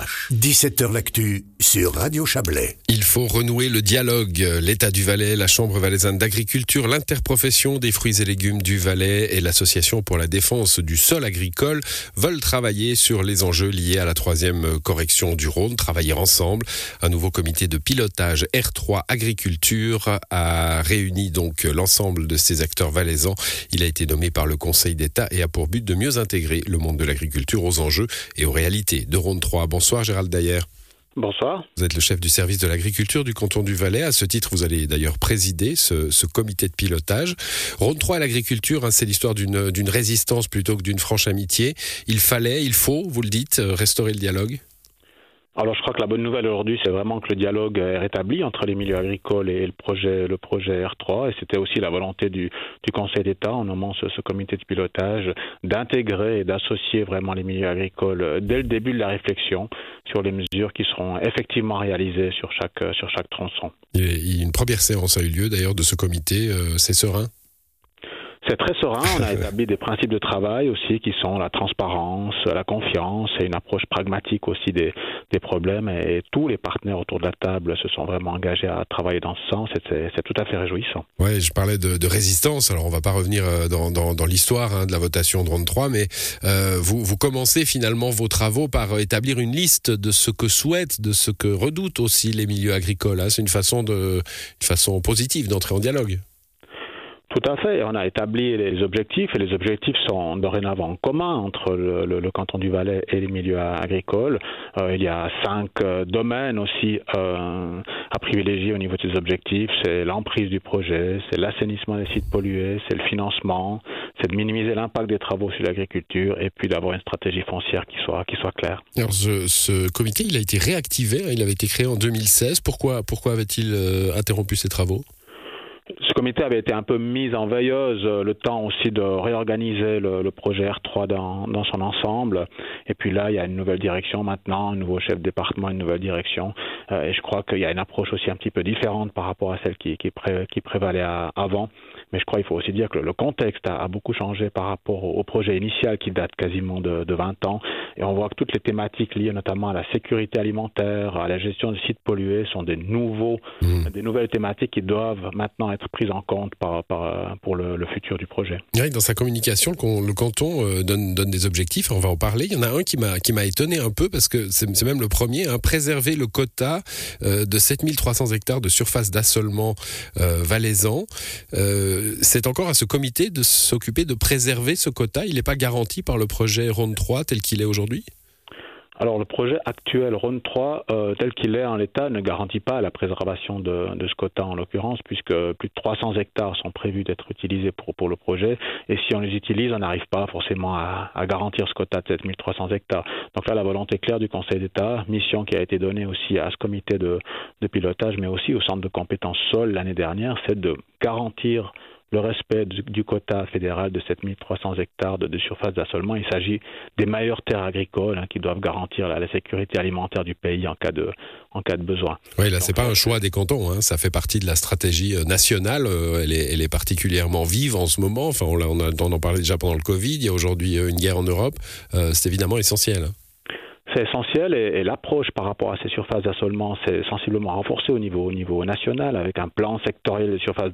пляж. 17h L'actu sur Radio Chablais. Il faut renouer le dialogue. L'État du Valais, la Chambre valaisanne d'agriculture, l'interprofession des fruits et légumes du Valais et l'Association pour la défense du sol agricole veulent travailler sur les enjeux liés à la troisième correction du Rhône, travailler ensemble. Un nouveau comité de pilotage R3 Agriculture a réuni donc l'ensemble de ces acteurs valaisans. Il a été nommé par le Conseil d'État et a pour but de mieux intégrer le monde de l'agriculture aux enjeux et aux réalités de Rhône 3. Bonsoir Gérald Dayer. Bonsoir. Vous êtes le chef du service de l'agriculture du canton du Valais. À ce titre, vous allez d'ailleurs présider ce, comité de pilotage. Rhône 3 à l'agriculture, hein, c'est l'histoire d'une résistance plutôt que d'une franche amitié. Il fallait, il faut, vous le dites, euh, restaurer le dialogue alors je crois que la bonne nouvelle aujourd'hui, c'est vraiment que le dialogue est rétabli entre les milieux agricoles et le projet, le projet R3. Et c'était aussi la volonté du, Conseil d'État, en nommant ce, comité de pilotage, d'intégrer et d'associer vraiment les milieux agricoles dès le début de la réflexion sur les mesures qui seront effectivement réalisées sur chaque, sur chaque tronçon. Une première séance a eu lieu d'ailleurs de ce comité. Euh, c'est serein? C'est très serein. On a établi des principes de travail aussi qui sont la transparence, la confiance et une approche pragmatique aussi des, des problèmes. Et, tous les partenaires autour de la table se sont vraiment engagés à travailler dans ce sens. C'est tout à fait réjouissant. Ouais, je parlais de, de, résistance. Alors on va pas revenir euh, dans, dans, dans l'histoire hein, de la votation de 3, mais euh, vous, vous commencez finalement vos travaux par établir une liste de ce que souhaitent, de ce que redoutent aussi les milieux agricoles. Hein. C'est une façon de, une façon positive d'entrer en dialogue. Tout à fait. On a établi les objectifs et les objectifs sont dorénavant communs entre le, le, canton du Valais et les milieux agricoles. Euh, il y a cinq euh, domaines aussi euh, à privilégier au niveau de ces objectifs. C'est l'emprise du projet, c'est l'assainissement des sites pollués, c'est le financement, c'est de minimiser l'impact des travaux sur l'agriculture et puis d'avoir une stratégie foncière qui soit, qui soit claire. Alors ce, comité, il a été réactivé, hein. il avait été créé en 2016. Pourquoi, pourquoi avait-il interrompu ses travaux? Ce comité avait été un peu mis en veilleuse, euh, le temps aussi de réorganiser le, projet R3 dans, dans, son ensemble. Et puis là, il y a une nouvelle direction maintenant, un nouveau chef de département, une nouvelle direction. Euh, et je crois qu'il y a une approche aussi un petit peu différente par rapport à celle qui, qui, qui prévalait avant. Mais je crois qu'il faut aussi dire que le contexte a, beaucoup changé par rapport au, projet initial qui date quasiment de, de 20 ans. Et on voit que toutes les thématiques liées notamment à la sécurité alimentaire, à la gestion des sites pollués sont des nouveaux, mmh. des nouvelles thématiques qui doivent maintenant être prises en compte pour le, futur du projet. Dans sa communication, le, canton euh, donne, donne, des objectifs, on va en parler. Il y en a un qui m'a, qui m'a étonné un peu parce que c'est, même le premier, hein, préserver le quota euh, de 7300 hectares de surface d'assolement euh, valaisan. Euh, c'est encore à ce comité de s'occuper de préserver ce quota. Il n'est pas garanti par le projet Ronde 3 tel qu'il est aujourd'hui? Alors le projet actuel Rhône 3, euh, tel qu'il est en l'état, ne garantit pas la préservation de, ce quota en l'occurrence, puisque plus de 300 hectares sont prévus d'être utilisés pour, pour le projet. Et si on les utilise, on n'arrive pas forcément à, garantir ce quota de 7300 hectares. Donc là, la volonté claire du Conseil d'État, mission qui a été donnée aussi à ce comité de, de pilotage, mais aussi au centre de compétences sol l'année dernière, c'est de garantir le respect du, quota fédéral de 7300 hectares de, surface d'assolement. Il s'agit des meilleures terres agricoles hein, qui doivent garantir la, sécurité alimentaire du pays en cas de, en cas de besoin. Oui, là, c'est pas un choix des cantons. Hein. Ça fait partie de la stratégie euh, nationale. Euh, elle est, elle est particulièrement vive en ce moment. Enfin, on, on, a, on en parlait déjà pendant le Covid. Il y a aujourd'hui euh, une guerre en Europe. c'est évidemment essentiel. C'est essentiel et, l'approche par rapport à ces surfaces d'assolement s'est sensiblement renforcée au niveau, au niveau national avec un plan sectoriel de surfaces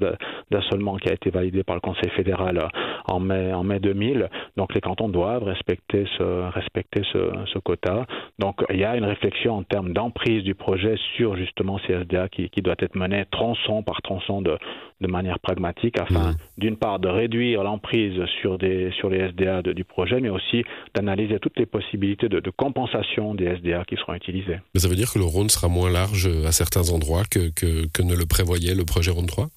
d'assolement qui a été validé par le Conseil fédéral euh, en mai, en mai 2000. Donc les cantons doivent respecter ce, respecter ce, ce quota. Donc il y a une réflexion en termes d'emprise du projet sur justement ces SDA qui, qui doit être menée tronçon par tronçon de, de manière pragmatique afin mmh. d'une part de réduire l'emprise sur, des, sur les SDA du projet mais aussi d'analyser toutes les possibilités de, de compensation des qui seront utilisés. Mais ça veut dire que le Rhône sera moins large à certains endroits que, que, ne le prévoyait le projet Rhône 3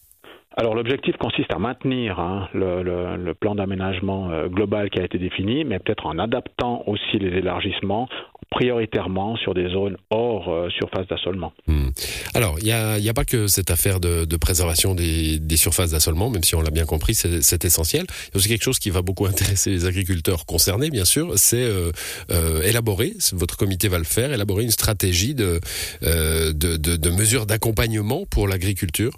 alors l'objectif consiste à maintenir hein, le, plan d'aménagement euh, global qui a été défini, mais peut-être en adaptant aussi les élargissements prioritairement sur des zones hors euh, surface d'assolement. Hmm. Alors, il n'y a, pas que cette affaire de, préservation des, surfaces d'assolement, même si on l'a bien compris, c'est essentiel. Il y a aussi quelque chose qui va beaucoup intéresser les agriculteurs concernés, bien sûr, c'est euh, élaborer, votre comité va le faire, élaborer une stratégie de mesures d'accompagnement pour l'agriculture.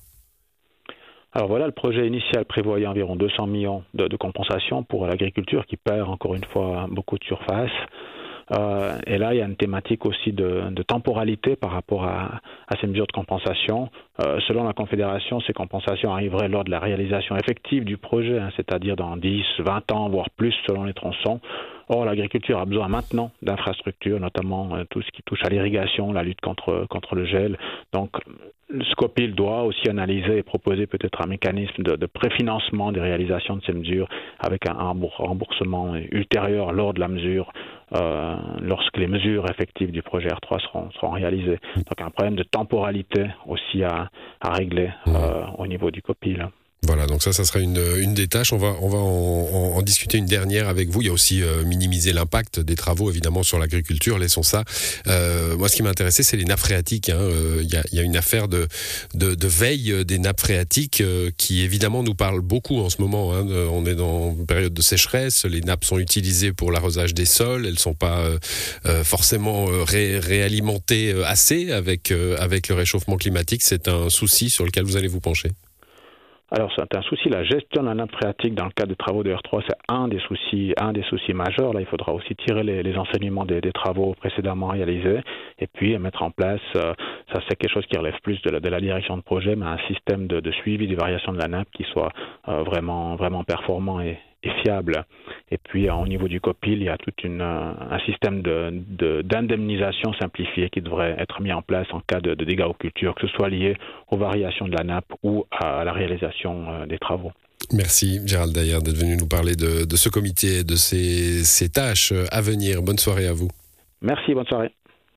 Alors voilà, le projet initial prévoyait environ 200 millions de, de compensation pour l'agriculture qui perd encore une fois beaucoup de surface. et là, il y a une thématique aussi de, temporalité par rapport à, ces mesures de compensation. selon la Confédération, ces compensations arriveraient lors de la réalisation effective du projet, hein, c'est-à-dire dans 10, 20 ans, voire plus selon les tronçons. Or, l'agriculture a besoin maintenant d'infrastructures, notamment euh, tout ce qui touche à l'irrigation, la lutte contre, contre le gel. Donc, Scopil doit aussi analyser et proposer peut-être un mécanisme de, préfinancement des réalisations de ces mesures avec un, remboursement ultérieur lors de la mesure, euh, lorsque les mesures effectives du projet R3 seront, seront réalisées. Donc un problème de temporalité aussi à, à régler euh, au niveau du Copil. Voilà, donc ça, ça sera une, une des tâches. On va, on va en, en, discuter une dernière avec vous. Il y a aussi euh, minimiser l'impact des travaux, évidemment, sur l'agriculture. Laissons ça. Euh, moi, ce qui m'a intéressé, c'est les nappes phréatiques. Hein. Euh, il, y a, y, a, une affaire de, de, de veille des nappes phréatiques euh, qui, évidemment, nous parle beaucoup en ce moment. Hein. On est dans une période de sécheresse. Les nappes sont utilisées pour l'arrosage des sols. Elles sont pas forcément ré, réalimentées assez avec, avec le réchauffement climatique. C'est un souci sur lequel vous allez vous pencher. Alors c'est un souci, la gestion de la nappe phréatique dans le cadre des travaux de R3, c'est un des soucis, un des soucis majeurs. Là, il faudra aussi tirer les, enseignements des, travaux précédemment réalisés et puis mettre en place, euh, ça c'est quelque chose qui relève plus de la, de la, direction de projet, mais un système de, de, suivi des variations de la nappe qui soit euh, vraiment, vraiment performant et, et fiable. Et puis au niveau du COPIL, il y a tout une, un système d'indemnisation de, simplifié qui devrait être mis en place en cas de, dégâts aux cultures, que ce soit lié aux variations de la nappe ou à la réalisation euh, des travaux. Merci Gérald Dayer d'être venu nous parler de, ce comité, de ces, ces tâches à venir. Bonne soirée à vous. Merci, bonne soirée.